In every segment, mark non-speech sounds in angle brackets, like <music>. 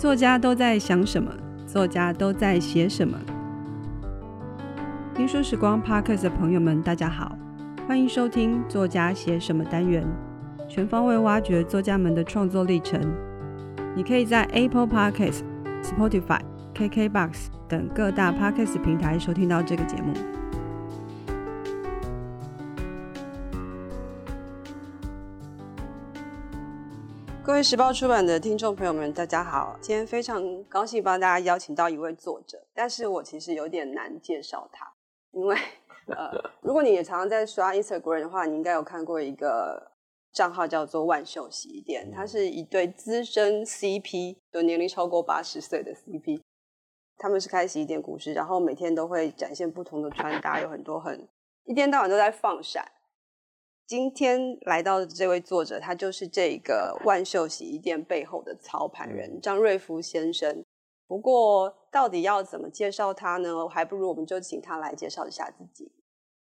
作家都在想什么？作家都在写什么？听书时光 Podcast 的朋友们，大家好，欢迎收听《作家写什么》单元，全方位挖掘作家们的创作历程。你可以在 Apple Podcast、Spotify、KKBox 等各大 Podcast 平台收听到这个节目。各位时报出版的听众朋友们，大家好！今天非常高兴帮大家邀请到一位作者，但是我其实有点难介绍他，因为呃，<laughs> 如果你也常常在刷 Instagram 的话，你应该有看过一个账号叫做万秀洗衣店，它是一对资深 CP，有年龄超过八十岁的 CP，他们是开洗衣店故事，然后每天都会展现不同的穿搭，有很多很一天到晚都在放闪。今天来到的这位作者，他就是这个万秀洗衣店背后的操盘人张瑞夫先生。不过，到底要怎么介绍他呢？还不如我们就请他来介绍一下自己。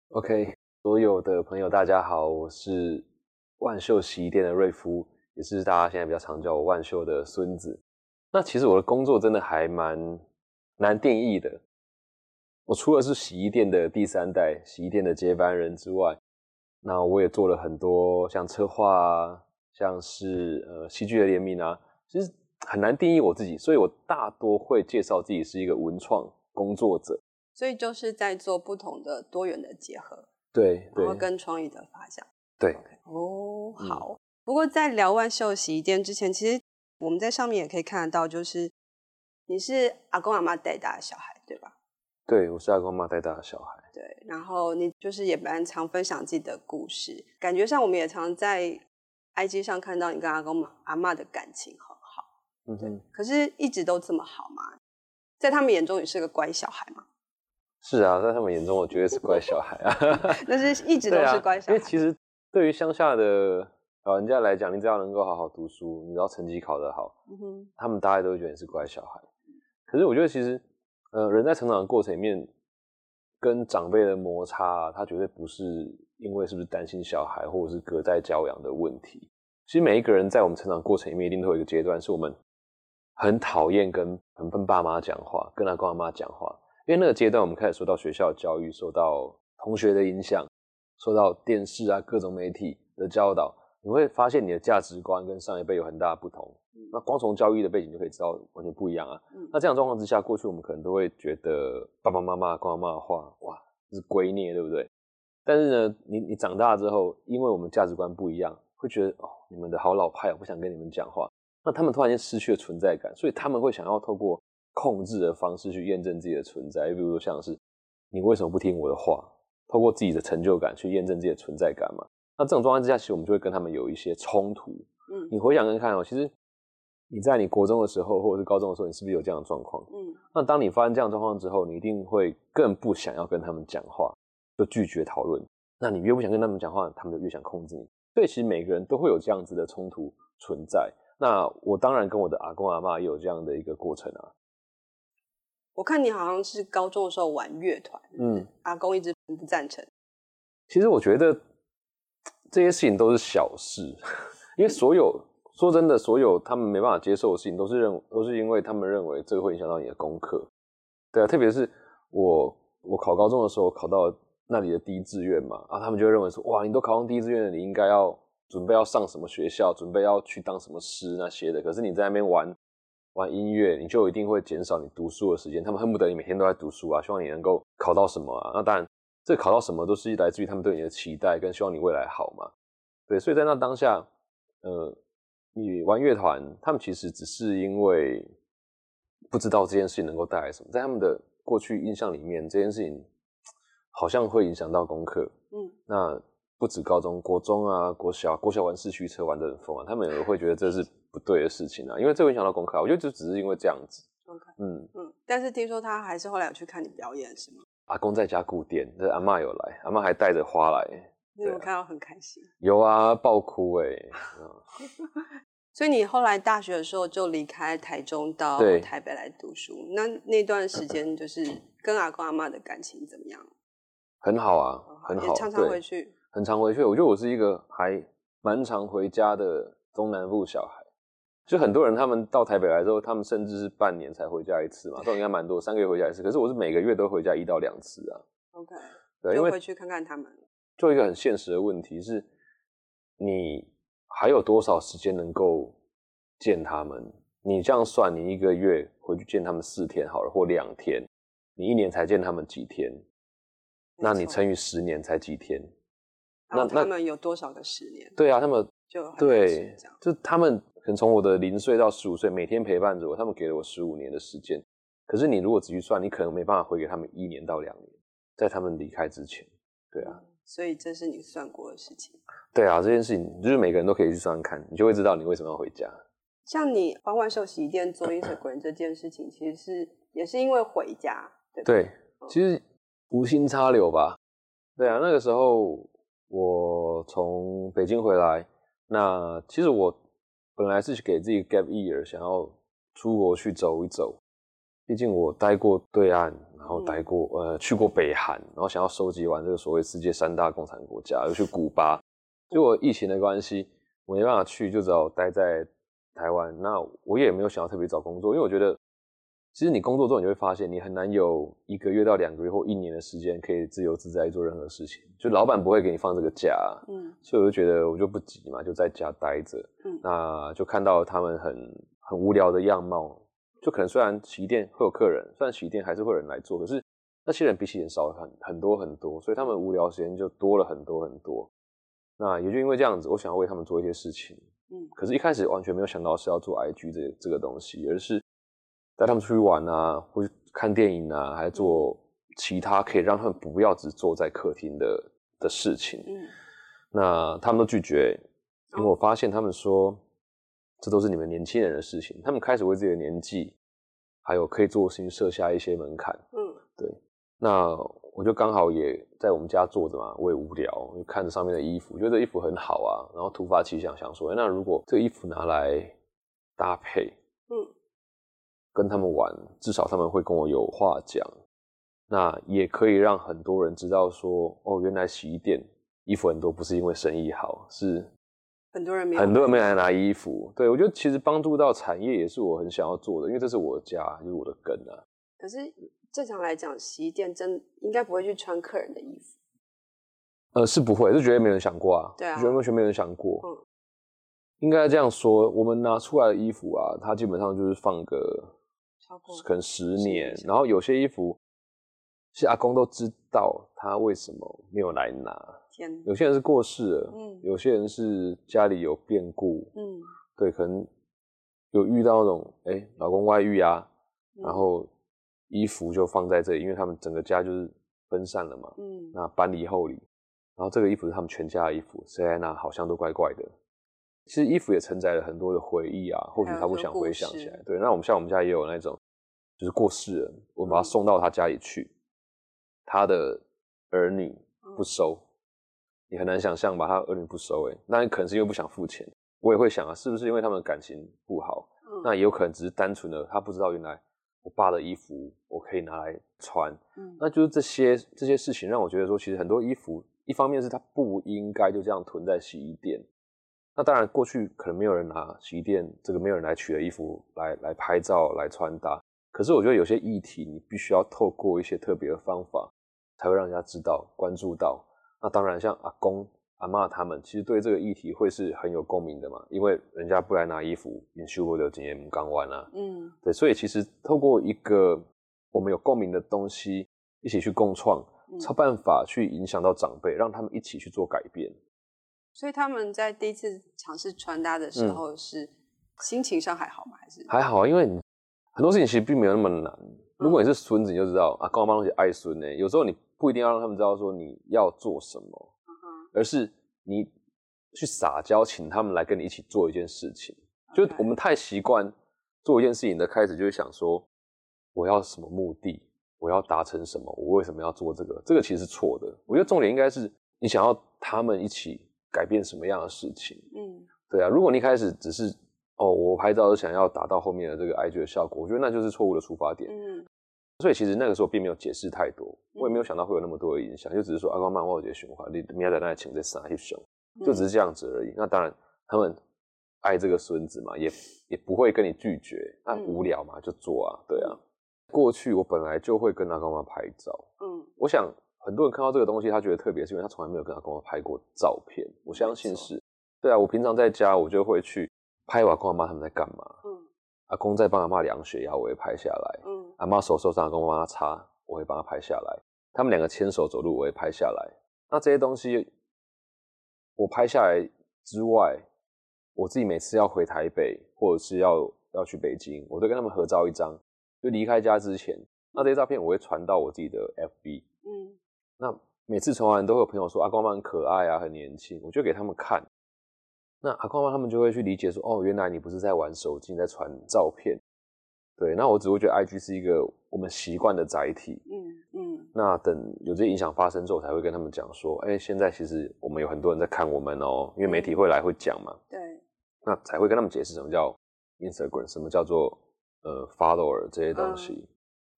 OK，所有的朋友大家好，我是万秀洗衣店的瑞夫，也是大家现在比较常叫我万秀的孙子。那其实我的工作真的还蛮难定义的。我除了是洗衣店的第三代洗衣店的接班人之外，那我也做了很多像策划啊，像是呃戏剧的联名啊，其实很难定义我自己，所以我大多会介绍自己是一个文创工作者，所以就是在做不同的多元的结合，对，对，然后跟创意的发想，对，okay. 哦，好。嗯。不过在聊万秀洗衣店之前，其实我们在上面也可以看得到，就是你是阿公阿妈带大的小孩，对吧？对，我是阿公阿妈带大的小孩。对，然后你就是也蛮常分享自己的故事，感觉上我们也常在 IG 上看到你跟阿公阿妈的感情很好，嗯哼，可是一直都这么好吗？在他们眼中你是个乖小孩吗？是啊，在他们眼中我绝对是乖小孩啊，<laughs> 那是一直都是乖小孩。啊、因为其实对于乡下的老人家来讲，你只要能够好好读书，你只要成绩考得好，嗯哼，他们大概都会觉得你是乖小孩。可是我觉得其实，呃，人在成长的过程里面。跟长辈的摩擦，他绝对不是因为是不是担心小孩，或者是隔代教养的问题。其实每一个人在我们成长过程里面，一定都有一个阶段，是我们很讨厌跟很跟爸妈讲话，跟阿公阿妈讲话，因为那个阶段我们开始受到学校的教育，受到同学的影响，受到电视啊各种媒体的教导，你会发现你的价值观跟上一辈有很大的不同。那光从教育的背景就可以知道完全不一样啊。嗯、那这样状况之下，过去我们可能都会觉得爸爸妈妈、公妈妈的话，哇，这是圭臬，对不对？但是呢，你你长大之后，因为我们价值观不一样，会觉得哦，你们的好老派，我不想跟你们讲话。那他们突然间失去了存在感，所以他们会想要透过控制的方式去验证自己的存在。比如说像是你为什么不听我的话？透过自己的成就感去验证自己的存在感嘛。那这种状况之下，其实我们就会跟他们有一些冲突。嗯，你回想跟看哦，其实。你在你国中的时候，或者是高中的时候，你是不是有这样的状况？嗯，那当你发生这样的状况之后，你一定会更不想要跟他们讲话，就拒绝讨论。那你越不想跟他们讲话，他们就越想控制你。所以其实每个人都会有这样子的冲突存在。那我当然跟我的阿公阿妈也有这样的一个过程啊。我看你好像是高中的时候玩乐团，嗯，阿公一直不赞成。其实我觉得这些事情都是小事，因为所有。说真的，所有他们没办法接受的事情，都是认都是因为他们认为这个会影响到你的功课。对啊，特别是我我考高中的时候，考到那里的第一志愿嘛，啊，他们就会认为说，哇，你都考上第一志愿了，你应该要准备要上什么学校，准备要去当什么师那些的。可是你在那边玩玩音乐，你就一定会减少你读书的时间。他们恨不得你每天都在读书啊，希望你能够考到什么啊。那当然，这考到什么都是来自于他们对你的期待，跟希望你未来好嘛。对，所以在那当下，呃。你玩乐团，他们其实只是因为不知道这件事情能够带来什么，在他们的过去印象里面，这件事情好像会影响到功课。嗯，那不止高中、国中啊、国小、国小玩四驱车玩得很疯啊，他们也会觉得这是不对的事情啊，因为这会影响到功课。我觉得就只是因为这样子。OK，嗯嗯，但是听说他还是后来有去看你表演，是吗？阿公在家顾店，这阿嬷有来，阿嬷还带着花来。你有看到很开心？有啊，爆哭哎、欸！<laughs> 所以你后来大学的时候就离开台中到台北来读书，那那段时间就是跟阿公阿妈的感情怎么样？很好啊，很好，常常回去，很常回去。我觉得我是一个还蛮常回家的中南部小孩。就很多人他们到台北来之后，他们甚至是半年才回家一次嘛，都应该蛮多，三个月回家一次。可是我是每个月都回家一到两次啊。OK，对，因为回去看看他们。就一个很现实的问题是，你还有多少时间能够见他们？你这样算，你一个月回去见他们四天好了，或两天，你一年才见他们几天？那你乘以十年才几天？那他们有多少个十年？对啊，他们就对，就他们可能从我的零岁到十五岁，每天陪伴着我，他们给了我十五年的时间。可是你如果仔细算，你可能没办法回给他们一年到两年，在他们离开之前。对啊，所以这是你算过的事情。对啊，这件事情就是每个人都可以去算看，你就会知道你为什么要回家。像你帮万寿洗衣店做 Instagram 这件事情，其实是也是因为回家，对不对？对，其实无心插柳吧。对啊，那个时候。我从北京回来，那其实我本来是给自己 gap year，想要出国去走一走。毕竟我待过对岸，然后待过、嗯、呃去过北韩，然后想要收集完这个所谓世界三大共产国家，又去古巴。结果疫情的关系，我没办法去，就只好待在台湾。那我也没有想要特别找工作，因为我觉得。其实你工作之后，你就会发现你很难有一个月到两个月或一年的时间可以自由自在做任何事情。就老板不会给你放这个假，嗯，所以我就觉得我就不急嘛，就在家待着。嗯，那就看到他们很很无聊的样貌。就可能虽然洗衣店会有客人，虽然洗衣店还是会有人来做，可是那些人比起人少很很多很多，所以他们无聊时间就多了很多很多。那也就因为这样子，我想要为他们做一些事情。嗯，可是一开始完全没有想到是要做 IG 这这个东西，而是。带他们出去玩啊，或去看电影啊，还做其他可以让他们不要只坐在客厅的的事情。嗯，那他们都拒绝，因为我发现他们说，这都是你们年轻人的事情。他们开始为自己的年纪还有可以做的事情设下一些门槛。嗯，对。那我就刚好也在我们家坐着嘛，我也无聊，就看着上面的衣服，觉得这衣服很好啊，然后突发奇想，想说，那如果这个衣服拿来搭配，嗯。跟他们玩，至少他们会跟我有话讲，那也可以让很多人知道说，哦，原来洗衣店衣服很多不是因为生意好，是很多人没很多人没来拿衣服。对，我觉得其实帮助到产业也是我很想要做的，因为这是我的家，就是我的根啊。可是正常来讲，洗衣店真应该不会去穿客人的衣服。呃，是不会，是绝对没人想过啊，对啊，绝对完全没人想过。嗯，应该这样说，我们拿出来的衣服啊，它基本上就是放个。可能十年，然后有些衣服，其实阿公都知道他为什么没有来拿。天，有些人是过世了，嗯，有些人是家里有变故，嗯，对，可能有遇到那种，哎、欸，老公外遇啊，嗯、然后衣服就放在这里，因为他们整个家就是分散了嘛，嗯，那搬离后里，然后这个衣服是他们全家的衣服，谁来拿好像都怪怪的。其实衣服也承载了很多的回忆啊，或许他不想回想起来。对，那我们像我们家也有那种，就是过世人，我们把他送到他家里去，嗯、他的儿女不收，嗯、你很难想象吧？他儿女不收，哎，那可能是因为不想付钱。我也会想啊，是不是因为他们感情不好？嗯、那也有可能只是单纯的他不知道，原来我爸的衣服我可以拿来穿。嗯，那就是这些这些事情让我觉得说，其实很多衣服，一方面是他不应该就这样囤在洗衣店。那当然，过去可能没有人拿洗衣店这个没有人来取的衣服来来拍照来穿搭。可是我觉得有些议题，你必须要透过一些特别的方法，才会让人家知道、关注到。那当然，像阿公、阿妈他们，其实对这个议题会是很有共鸣的嘛，因为人家不来拿衣服，你修不了经验刚完啊。嗯，对，所以其实透过一个我们有共鸣的东西，一起去共创，才有办法去影响到长辈，让他们一起去做改变。所以他们在第一次尝试穿搭的时候，是心情上还好吗？还是还好，因为很多事情其实并没有那么难。如果你是孙子，你就知道啊，跟我妈东西爱孙呢。有时候你不一定要让他们知道说你要做什么，而是你去撒娇，请他们来跟你一起做一件事情。就我们太习惯做一件事情的开始，就会想说我要什么目的，我要达成什么，我为什么要做这个？这个其实是错的。我觉得重点应该是你想要他们一起。改变什么样的事情？嗯，对啊。如果你一开始只是哦，我拍照是想要达到后面的这个 IG 的效果，我觉得那就是错误的出发点。嗯，所以其实那个时候并没有解释太多，我也没有想到会有那么多的影响，就只是说阿光漫画节循环，你明仔载那请这三一熊，就只是这样子而已。那当然，他们爱这个孙子嘛，也也不会跟你拒绝，那无聊嘛就做啊，对啊。过去我本来就会跟阿公妈拍照，嗯，我想很多人看到这个东西，他觉得特别，是因为他从来没有跟阿公妈拍过照片。我相信是，对啊，我平常在家我就会去拍我阿公阿妈他们在干嘛，嗯，阿公在帮阿妈量血压，我会拍下来，嗯，阿妈手受伤，阿公帮他擦，我会帮他拍下来，他们两个牵手走路，我会拍下来。那这些东西我拍下来之外，我自己每次要回台北或者是要要去北京，我都跟他们合照一张。就离开家之前，那这些照片我会传到我自己的 FB。嗯，那每次传完都会有朋友说阿光妈很可爱啊，很年轻，我就给他们看。那阿光妈他们就会去理解说，哦，原来你不是在玩手机，你在传照片。对，那我只会觉得 IG 是一个我们习惯的载体。嗯嗯。那等有这些影响发生之后，才会跟他们讲说，哎、欸，现在其实我们有很多人在看我们哦，因为媒体会来会讲嘛。对。那才会跟他们解释什么叫 Instagram，什么叫做。呃，follower 这些东西。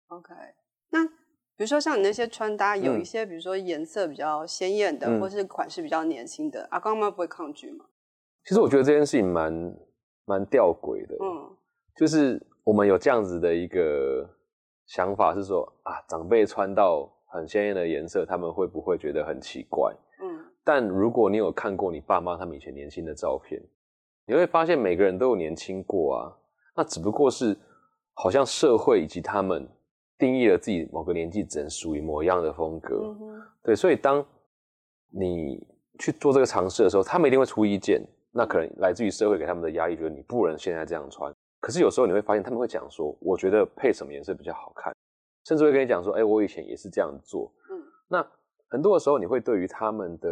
嗯、OK，那比如说像你那些穿搭，有一些比如说颜色比较鲜艳的，嗯、或是款式比较年轻的，阿公妈不会抗拒吗？其实我觉得这件事情蛮蛮吊诡的。嗯，就是我们有这样子的一个想法，是说啊，长辈穿到很鲜艳的颜色，他们会不会觉得很奇怪？嗯，但如果你有看过你爸妈他们以前年轻的照片，你会发现每个人都有年轻过啊，那只不过是。好像社会以及他们定义了自己某个年纪只能属于某样的风格，嗯、对，所以当你去做这个尝试的时候，他们一定会出意见，那可能来自于社会给他们的压力，觉得你不能现在这样穿。可是有时候你会发现，他们会讲说，我觉得配什么颜色比较好看，甚至会跟你讲说，哎、欸，我以前也是这样做。嗯，那很多的时候，你会对于他们的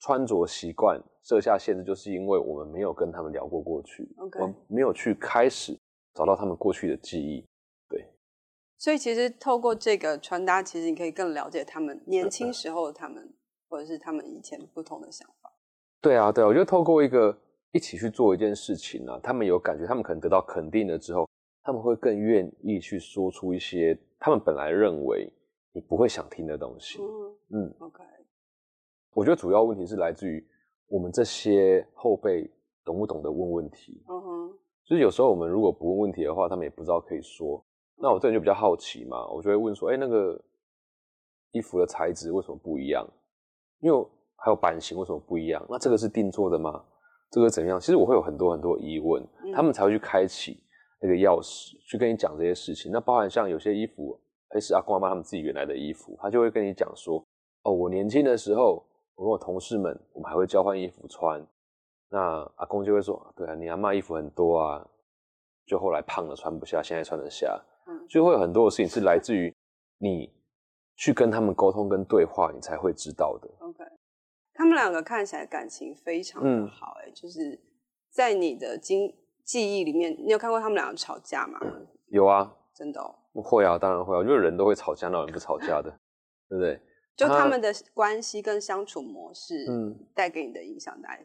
穿着习惯设下限制，就是因为我们没有跟他们聊过过去.我们没有去开始。找到他们过去的记忆，对。所以其实透过这个穿搭，其实你可以更了解他们年轻时候的他们，或者是他们以前不同的想法。对啊，对啊，我觉得透过一个一起去做一件事情啊，他们有感觉，他们可能得到肯定了之后，他们会更愿意去说出一些他们本来认为你不会想听的东西。嗯嗯，OK。我觉得主要问题是来自于我们这些后辈懂不懂得问问题。嗯哼。就是有时候我们如果不问问题的话，他们也不知道可以说。那我这人就比较好奇嘛，我就会问说：“哎，那个衣服的材质为什么不一样？因为还有版型为什么不一样？那这个是定做的吗？这个怎么样？”其实我会有很多很多疑问，他们才会去开启那个钥匙，去跟你讲这些事情。那包含像有些衣服，哎，是阿公阿妈他们自己原来的衣服，他就会跟你讲说：“哦，我年轻的时候，我跟我同事们，我们还会交换衣服穿。”那阿公就会说：“对啊，你阿妈衣服很多啊，就后来胖了穿不下，现在穿得下。”嗯，就会有很多的事情是来自于你去跟他们沟通跟对话，你才会知道的。OK，他们两个看起来感情非常的好，欸，哎，嗯，就是在你的经记忆里面，你有看过他们两个吵架吗？有啊，真的哦。会啊，当然会啊，因为人都会吵架，哪有人不吵架的，对不对？就他们的关系跟相处模式，嗯，带给你的影响大概。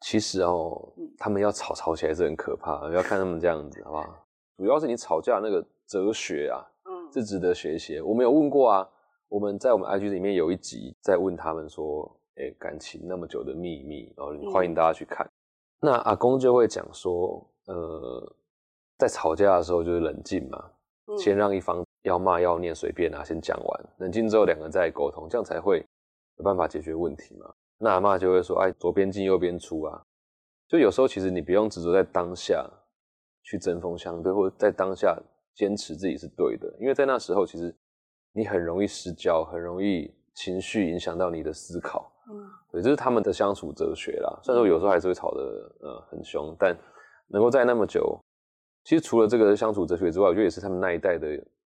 其实哦，他们要吵吵起来是很可怕，不要看他们这样子，好不好？主要是你吵架那个哲学啊，嗯，是值得学习。我们有问过啊，我们在我们 IG 里面有一集在问他们说，哎，感情那么久的秘密，然后欢迎大家去看。嗯、那阿公就会讲说，呃，在吵架的时候就是冷静嘛，嗯、先让一方要骂要念随便啊，先讲完，冷静之后两个人再沟通，这样才会有办法解决问题嘛。那阿妈就会说：“哎，左边进右边出啊！”就有时候其实你不用执着在当下去针锋相对，或者在当下坚持自己是对的，因为在那时候其实你很容易失焦，很容易情绪影响到你的思考。嗯，对，这是他们的相处哲学啦。虽然说有时候还是会吵得呃很凶，但能够在那么久，其实除了这个相处哲学之外，我觉得也是他们那一代的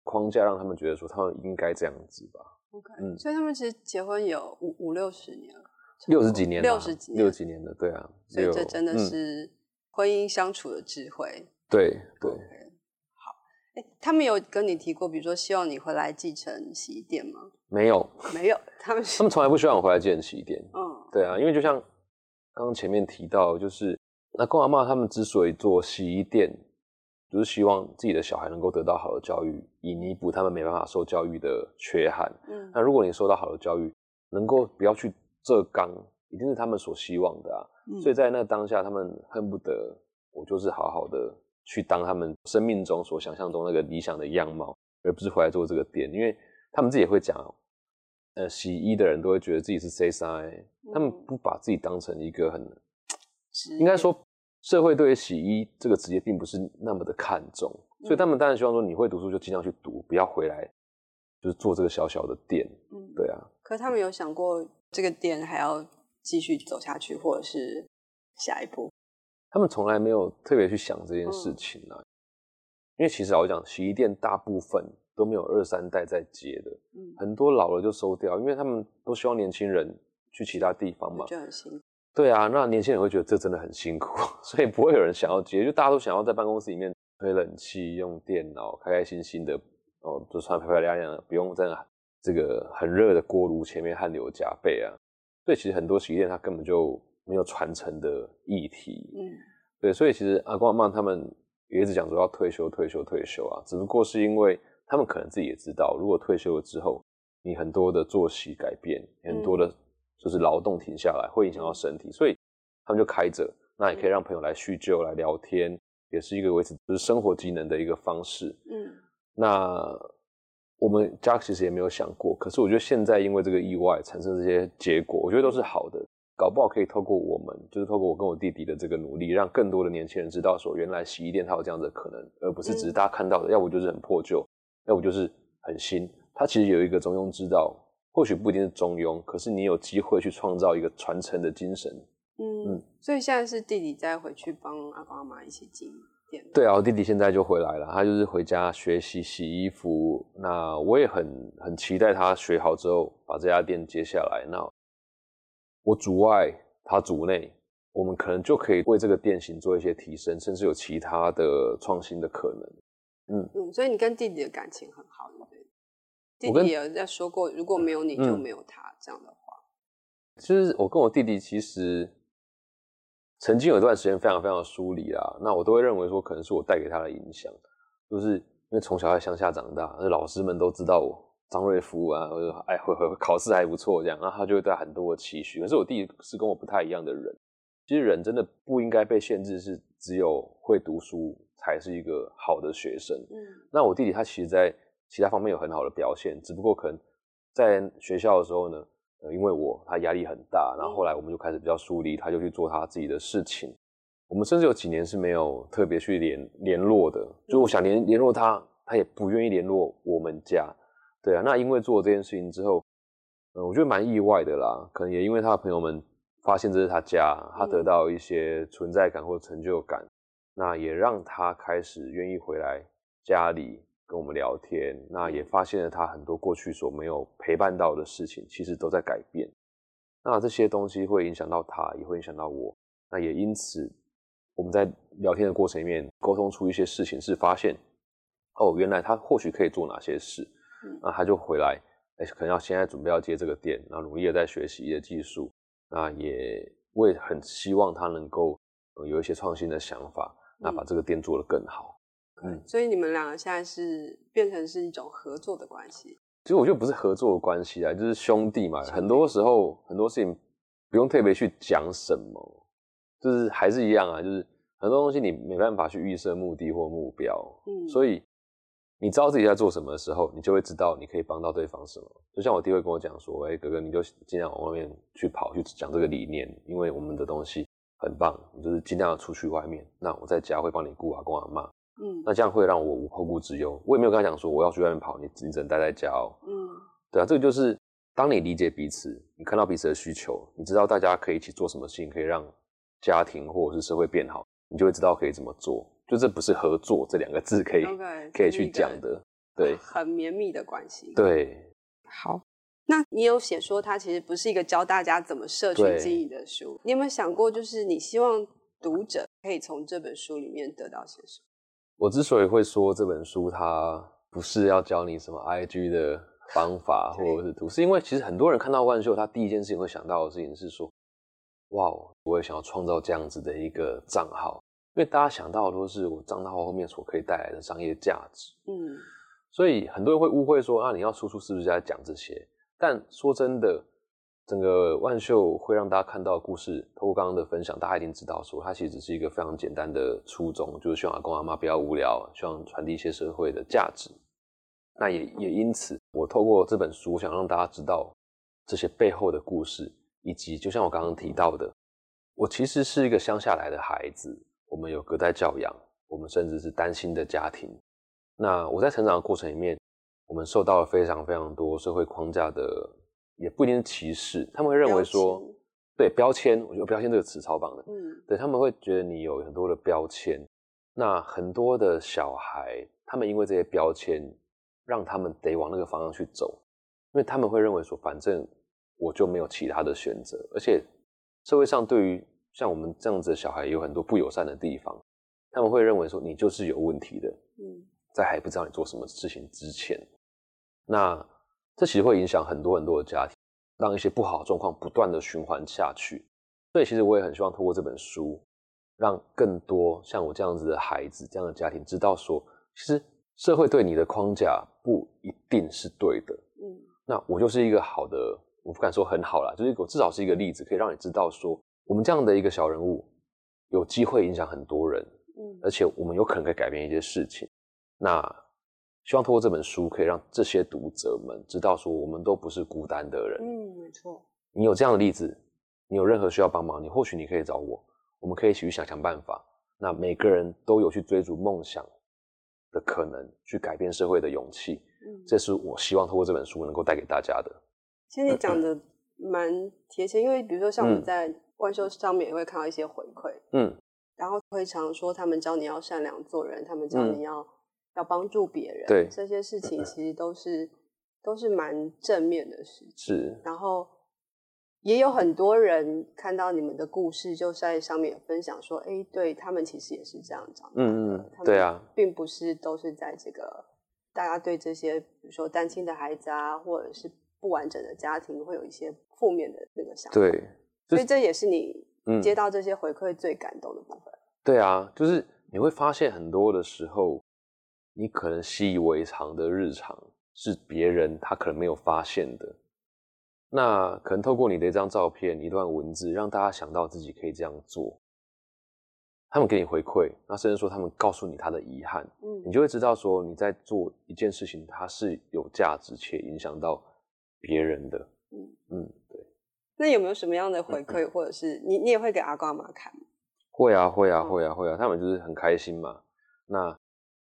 框架，让他们觉得说他们应该这样子吧。OK，嗯，所以他们其实结婚有五五六十年了。六十几年，六十几年，六十几年的，对啊，所以这真的是婚姻相处的智慧。对对，好，哎，他们有跟你提过，比如说希望你回来继承洗衣店吗？没有，没有，他们他们从来不希望我回来继承洗衣店。嗯，对啊，因为就像刚刚前面提到，就是那公阿妈他们之所以做洗衣店，就是希望自己的小孩能够得到好的教育，以弥补他们没办法受教育的缺憾。嗯，那如果你受到好的教育，能够不要去。浙刚一定是他们所希望的啊。嗯、所以在那当下，他们恨不得我就是好好的去当他们生命中所想象中那个理想的样貌，而不是回来做这个店，因为他们自己也会讲，呃，洗衣的人都会觉得自己是 C 三、嗯，他们不把自己当成一个很，应该说社会对于洗衣这个职业并不是那么的看重，嗯、所以他们当然希望说你会读书就尽量去读，不要回来就是做这个小小的店，嗯，对啊。可他们有想过这个店还要继续走下去，或者是下一步？他们从来没有特别去想这件事情啊，嗯、因为其实老实讲，洗衣店大部分都没有二三代在接的，嗯，很多老了就收掉，因为他们都希望年轻人去其他地方嘛，就很辛苦。对啊，那年轻人会觉得这真的很辛苦，<laughs> 所以不会有人想要接，就大家都想要在办公室里面吹冷气、用电脑，开开心心的哦，就穿漂漂亮亮的，不用在这个很热的锅炉前面汗流浃背啊。所以其实很多洗衣店它根本就没有传承的议题，嗯，对，所以其实阿公阿曼他们也一直讲说要退休退休退休啊，只不过是因为他们可能自己也知道，如果退休了之后，你很多的作息改变，很多的就是劳动停下来，会影响到身体，所以他们就开着，那也可以让朋友来叙旧来聊天，也是一个维持就是生活机能的一个方式，嗯，那。我们家其实也没有想过，可是我觉得现在因为这个意外产生这些结果，我觉得都是好的。搞不好可以透过我们，就是透过我跟我弟弟的这个努力，让更多的年轻人知道说，原来洗衣店它有这样的可能，而不是只是大家看到的，要不就是很破旧，要不就是很新。它其实有一个中庸之道，或许不一定是中庸，可是你有机会去创造一个传承的精神。嗯，嗯，所以现在是弟弟再回去帮阿公阿妈一起经营。对啊，我弟弟现在就回来了，他就是回家学习洗衣服。那我也很很期待他学好之后把这家店接下来。那我主外，他主内，我们可能就可以为这个店型做一些提升，甚至有其他的创新的可能。嗯嗯，所以你跟弟弟的感情很好，对不对？弟弟也有在说过，如果没有你就没有他、嗯、这样的话。其实我跟我弟弟其实。曾经有一段时间非常非常的疏离啦，那我都会认为说可能是我带给他的影响，就是因为从小在乡下长大，那老师们都知道我张瑞夫啊，或者哎会会考试还不错这样，然后他就会带很多的期许。可是我弟弟是跟我不太一样的人，其实人真的不应该被限制是只有会读书才是一个好的学生。嗯，那我弟弟他其实在其他方面有很好的表现，只不过可能在学校的时候呢。呃，因为我他压力很大，然后后来我们就开始比较疏离，他就去做他自己的事情。我们甚至有几年是没有特别去联联络的，就我想联联络他，他也不愿意联络我们家。对啊，那因为做了这件事情之后，嗯，我觉得蛮意外的啦。可能也因为他的朋友们发现这是他家，他得到一些存在感或成就感，那也让他开始愿意回来家里。跟我们聊天，那也发现了他很多过去所没有陪伴到的事情，其实都在改变。那这些东西会影响到他，也会影响到我。那也因此，我们在聊天的过程里面沟通出一些事情，是发现哦，原来他或许可以做哪些事。那他就回来，哎，可能要现在准备要接这个店，然后努力的在学习一些技术。那也我也很希望他能够有一些创新的想法，那把这个店做得更好。嗯，所以你们两个现在是变成是一种合作的关系。其实我觉得不是合作的关系啊，就是兄弟嘛。很多时候很多事情不用特别去讲什么，就是还是一样啊，就是很多东西你没办法去预设目的或目标。嗯，所以你知道自己在做什么的时候，你就会知道你可以帮到对方什么。就像我弟会跟我讲说：“哎，哥哥，你就尽量往外面去跑，去讲这个理念，因为我们的东西很棒，你就是尽量要出去外面。那我在家会帮你顾阿公阿妈。”嗯，那这样会让我无后顾之忧。我也没有跟他讲说我要去外面跑，你你只能待在家哦。嗯，对啊，这个就是当你理解彼此，你看到彼此的需求，你知道大家可以一起做什么事情，可以让家庭或者是社会变好，你就会知道可以怎么做。就这不是合作这两个字可以 Okay, 可以去讲的，对，很绵密的关系。对，好，那你有写说它其实不是一个教大家怎么社群经营的书，你有没有想过，就是你希望读者可以从这本书里面得到些什么？我之所以会说这本书，它不是要教你什么 IG 的方法 <laughs> 或者是图，是因为其实很多人看到万秀，他第一件事情会想到的事情是说，哇，我也想要创造这样子的一个账号，因为大家想到的都是我账号后面所可以带来的商业价值。嗯，所以很多人会误会说，啊，你要输出是不是在讲这些？但说真的，整个万秀会让大家看到的故事，透过刚刚的分享，大家一定知道说，它其实只是一个非常简单的初衷，就是希望阿公阿妈不要无聊，希望传递一些社会的价值。那也也因此，我透过这本书，想让大家知道这些背后的故事，以及就像我刚刚提到的，我其实是一个乡下来的孩子，我们有隔代教养，我们甚至是单亲的家庭。那我在成长的过程里面，我们受到了非常非常多社会框架的，也不一定是歧视，他们会认为说，对标签，我觉得标签这个词超棒的，嗯，对，他们会觉得你有很多的标签。那很多的小孩，他们因为这些标签。让他们得往那个方向去走，因为他们会认为说，反正我就没有其他的选择，而且社会上对于像我们这样子的小孩有很多不友善的地方，他们会认为说你就是有问题的。嗯，在还不知道你做什么事情之前，那这其实会影响很多很多的家庭，让一些不好的状况不断的循环下去。所以其实我也很希望通过这本书，让更多像我这样子的孩子、这样的家庭知道说，其实。社会对你的框架不一定是对的，嗯，那我就是一个好的，我不敢说很好啦，就是我至少是一个例子，可以让你知道说，我们这样的一个小人物，有机会影响很多人，嗯，而且我们有可能可以改变一些事情。那希望通过这本书，可以让这些读者们知道说，我们都不是孤单的人，嗯，没错。你有这样的例子，你有任何需要帮忙，你或许你可以找我，我们可以一起去想想办法。那每个人都有去追逐梦想的可能去改变社会的勇气，嗯，这是我希望通过这本书能够带给大家的。其实你讲的蛮贴切，因为比如说像我们在万秀上面也会看到一些回馈，嗯，然后会常说他们教你要善良做人，他们教你要、嗯、要帮助别人，对，这些事情其实都是都是蛮正面的事情，是，然后。也有很多人看到你们的故事，就在上面有分享说：“哎，对他们其实也是这样长大的。嗯嗯，对啊，并不是都是在这个大家对这些，比如说单亲的孩子啊，或者是不完整的家庭，会有一些负面的那个想法。对，所以这也是你接到这些回馈最感动的部分。嗯。对啊，就是你会发现很多的时候，你可能习以为常的日常，是别人他可能没有发现的。那可能透过你的一张照片、一段文字，让大家想到自己可以这样做。他们给你回馈，那甚至说他们告诉你他的遗憾，嗯，你就会知道说你在做一件事情，它是有价值且影响到别人的。嗯嗯，对。那有没有什么样的回馈，或者是你你也会给阿公阿妈看吗？会啊会啊会啊会啊，他们就是很开心嘛。那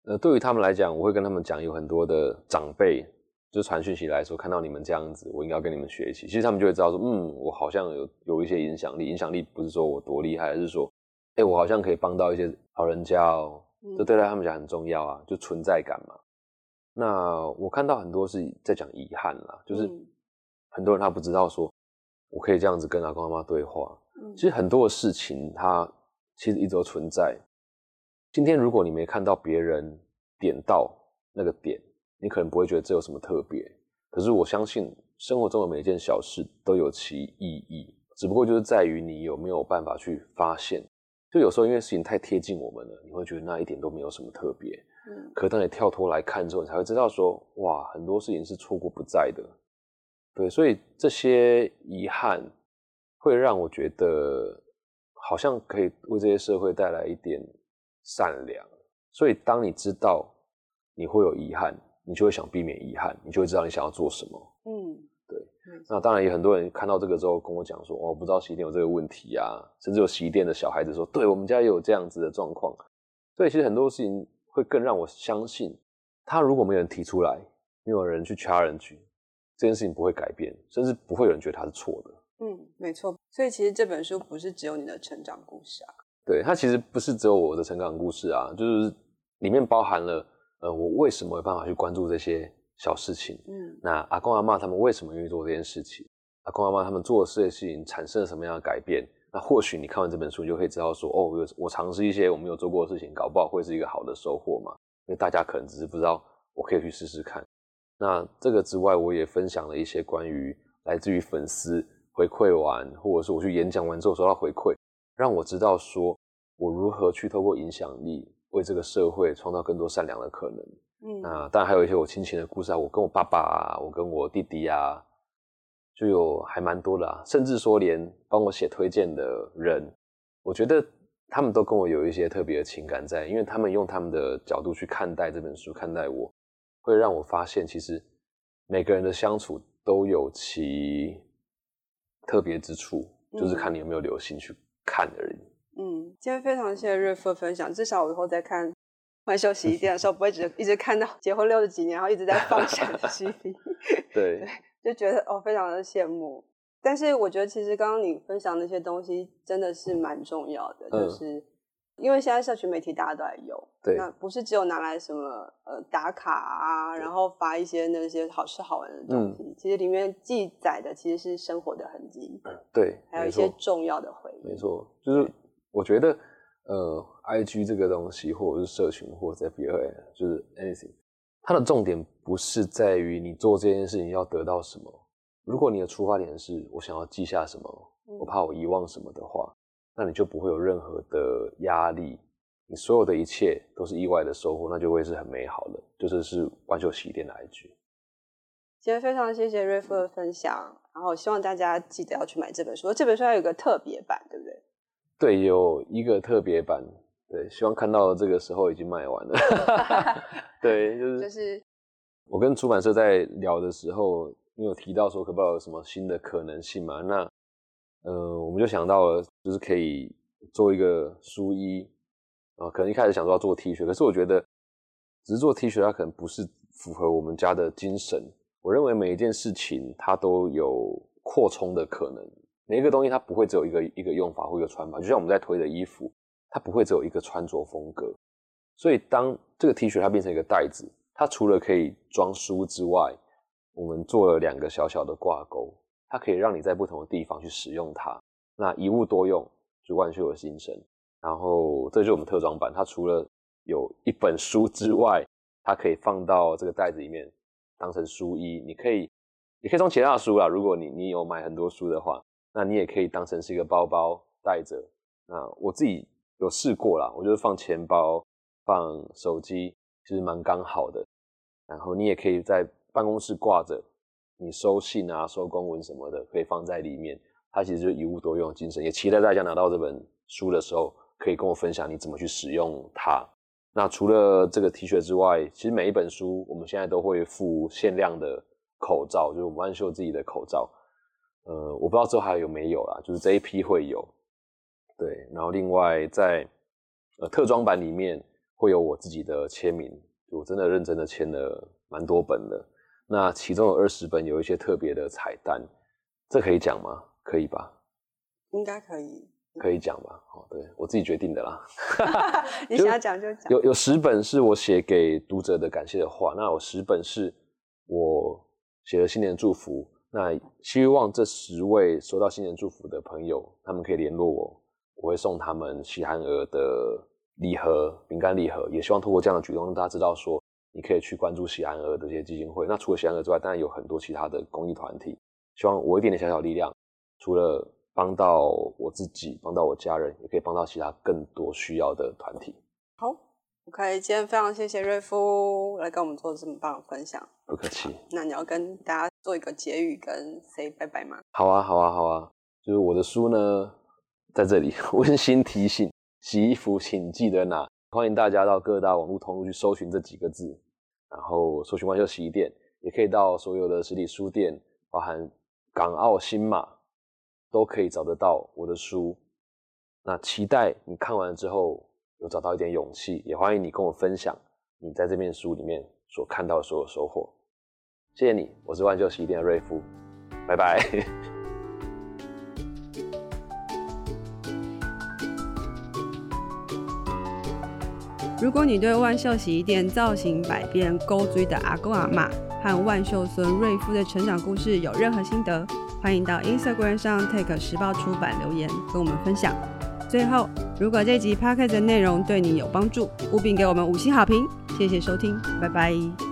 呃，对于他们来讲，我会跟他们讲，有很多的长辈。就传讯息来说，看到你们这样子，我应该要跟你们学习。其实他们就会知道说，嗯，我好像有有一些影响力。影响力不是说我多厉害，而是说，哎、欸，我好像可以帮到一些老人家哦。这对待他们讲很重要啊，就存在感嘛。那我看到很多是在讲遗憾啦，就是很多人他不知道说，我可以这样子跟阿公阿妈对话。其实很多的事情，它其实一直都存在。今天如果你没看到别人点到那个点。你可能不会觉得这有什么特别，可是我相信生活中的每一件小事都有其意义，只不过就是在于你有没有办法去发现。就有时候因为事情太贴近我们了，你会觉得那一点都没有什么特别。嗯，可当你跳脱来看之后，你才会知道说，哇，很多事情是错过不在的。对，所以这些遗憾会让我觉得好像可以为这些社会带来一点善良。所以当你知道你会有遗憾。你就会想避免遗憾，你就会知道你想要做什么。嗯，对。嗯、那当然，也很多人看到这个之后跟我讲说：“哦，不知道洗衣店有这个问题啊。”甚至有洗衣店的小孩子说：“对，我们家也有这样子的状况。”所以，其实很多事情会更让我相信，他如果没有人提出来，没有人去 challenge，这件事情不会改变，甚至不会有人觉得它是错的。嗯，没错。所以，其实这本书不是只有你的成长故事啊。对，它其实不是只有我的成长故事啊，就是里面包含了。呃，我为什么有办法去关注这些小事情？嗯，那阿公阿妈他们为什么愿意做这件事情？阿公阿妈他们做的这些事情产生了什么样的改变？那或许你看完这本书，你就可以知道说，哦，我我尝试一些我没有做过的事情，搞不好会是一个好的收获嘛。因为大家可能只是不知道，我可以去试试看。那这个之外，我也分享了一些关于来自于粉丝回馈完，或者是我去演讲完之后收到回馈，让我知道说我如何去透过影响力。为这个社会创造更多善良的可能。嗯，那当然还有一些我亲情的故事啊，我跟我爸爸啊，我跟我弟弟啊，就有还蛮多的啊，甚至说连帮我写推荐的人，我觉得他们都跟我有一些特别的情感在，因为他们用他们的角度去看待这本书，看待我，会让我发现其实每个人的相处都有其特别之处，就是看你有没有留心去看而已。嗯，今天非常谢谢瑞夫的分享，至少我以后再看万秀洗衣店的时候，<laughs> 不会只一直看到结婚六十几年，然后一直在放闪的。<laughs> <laughs> 对。就觉得哦，非常的羡慕。但是我觉得，其实刚刚你分享那些东西真的是蛮重要的，嗯、就是因为现在社群媒体大家都在用，对，那不是只有拿来什么呃打卡啊，然后发一些那些好吃好玩的东西，嗯、其实里面记载的其实是生活的痕迹，嗯，对，还有一些重要的回忆。没错，就是我觉得呃，IG 这个东西，或者是社群，或者 FB，就是 anything。它的重点不是在于你做这件事情要得到什么。如果你的出发点是我想要记下什么，我怕我遗忘什么的话，那你就不会有任何的压力。你所有的一切都是意外的收获，那就会是很美好的。就是是万秀洗衣店的 IG。今天非常谢谢瑞夫的分享，然后希望大家记得要去买这本书。这本书还有一个特别版，对不对？对，有一个特别版。对，希望看到这个时候已经卖完了。<laughs> 对，就是就是我跟出版社在聊的时候，你有提到说可不可以有什么新的可能性嘛？那呃，我们就想到了，就是可以做一个书衣啊，可能一开始想说要做 T 恤，可是我觉得只是做 T 恤，它可能不是符合我们家的精神。我认为每一件事情它都有扩充的可能，每一个东西它不会只有一个一个用法或一个穿法，就像我们在推的衣服。它不会只有一个穿着风格，所以当这个 T 恤它变成一个袋子，它除了可以装书之外，我们做了两个小小的挂钩，它可以让你在不同的地方去使用它。那一物多用，就万秀的心声。然后这就是我们特装版，它除了有一本书之外，它可以放到这个袋子里面当成书衣。你可以，你可以装其他的书啦。如果你你有买很多书的话，那你也可以当成是一个包包带着。那我自己。有试过啦，我就是放钱包、放手机，其实蛮刚好的。然后你也可以在办公室挂着，你收信啊、收公文什么的，可以放在里面。它其实就一物多用的精神，也期待大家拿到这本书的时候，可以跟我分享你怎么去使用它。那除了这个 T 恤之外，其实每一本书我们现在都会附限量的口罩，就是我们万秀自己的口罩。呃，我不知道之后还有没有啦，就是这一批会有。对，然后另外在呃特装版里面会有我自己的签名，我真的认真的签了蛮多本的。那其中有二十本有一些特别的彩蛋，这可以讲吗？可以吧？应该可以，可以讲吧？哦，对，我自己决定的啦。<laughs> <laughs> 你想要讲就讲。有有十本是我写给读者的感谢的话，那有十本是我写的新年祝福。那希望这十位收到新年祝福的朋友，他们可以联络我。我会送他们喜憨儿的礼盒、饼干礼盒，也希望通过这样的举动让大家知道说，你可以去关注喜安儿的这些基金会。那除了喜安儿之外，当然有很多其他的公益团体。希望我一点点小小力量，除了帮到我自己、帮到我家人，也可以帮到其他更多需要的团体。好，OK，今天非常谢谢瑞夫来跟我们做这么棒的分享。不客气。那你要跟大家做一个结语，跟 say 拜拜吗？好啊，好啊，好啊。就是我的书呢。在这里 <laughs> 温馨提醒：洗衣服请记得拿。欢迎大家到各大网络通路去搜寻这几个字，然后搜寻万秀洗衣店，也可以到所有的实体书店，包含港澳新马，都可以找得到我的书。那期待你看完之后有找到一点勇气，也欢迎你跟我分享你在这本书里面所看到的所有收获。谢谢你，我是万秀洗衣店的瑞夫，拜拜。如果你对万秀洗衣店造型百变、勾嘴的阿公阿妈和万秀孙瑞夫的成长故事有任何心得，欢迎到 Instagram 上 take 时报出版留言跟我们分享。最后，如果这集 p a c k a g e 的内容对你有帮助，务必给我们五星好评，谢谢收听，拜拜。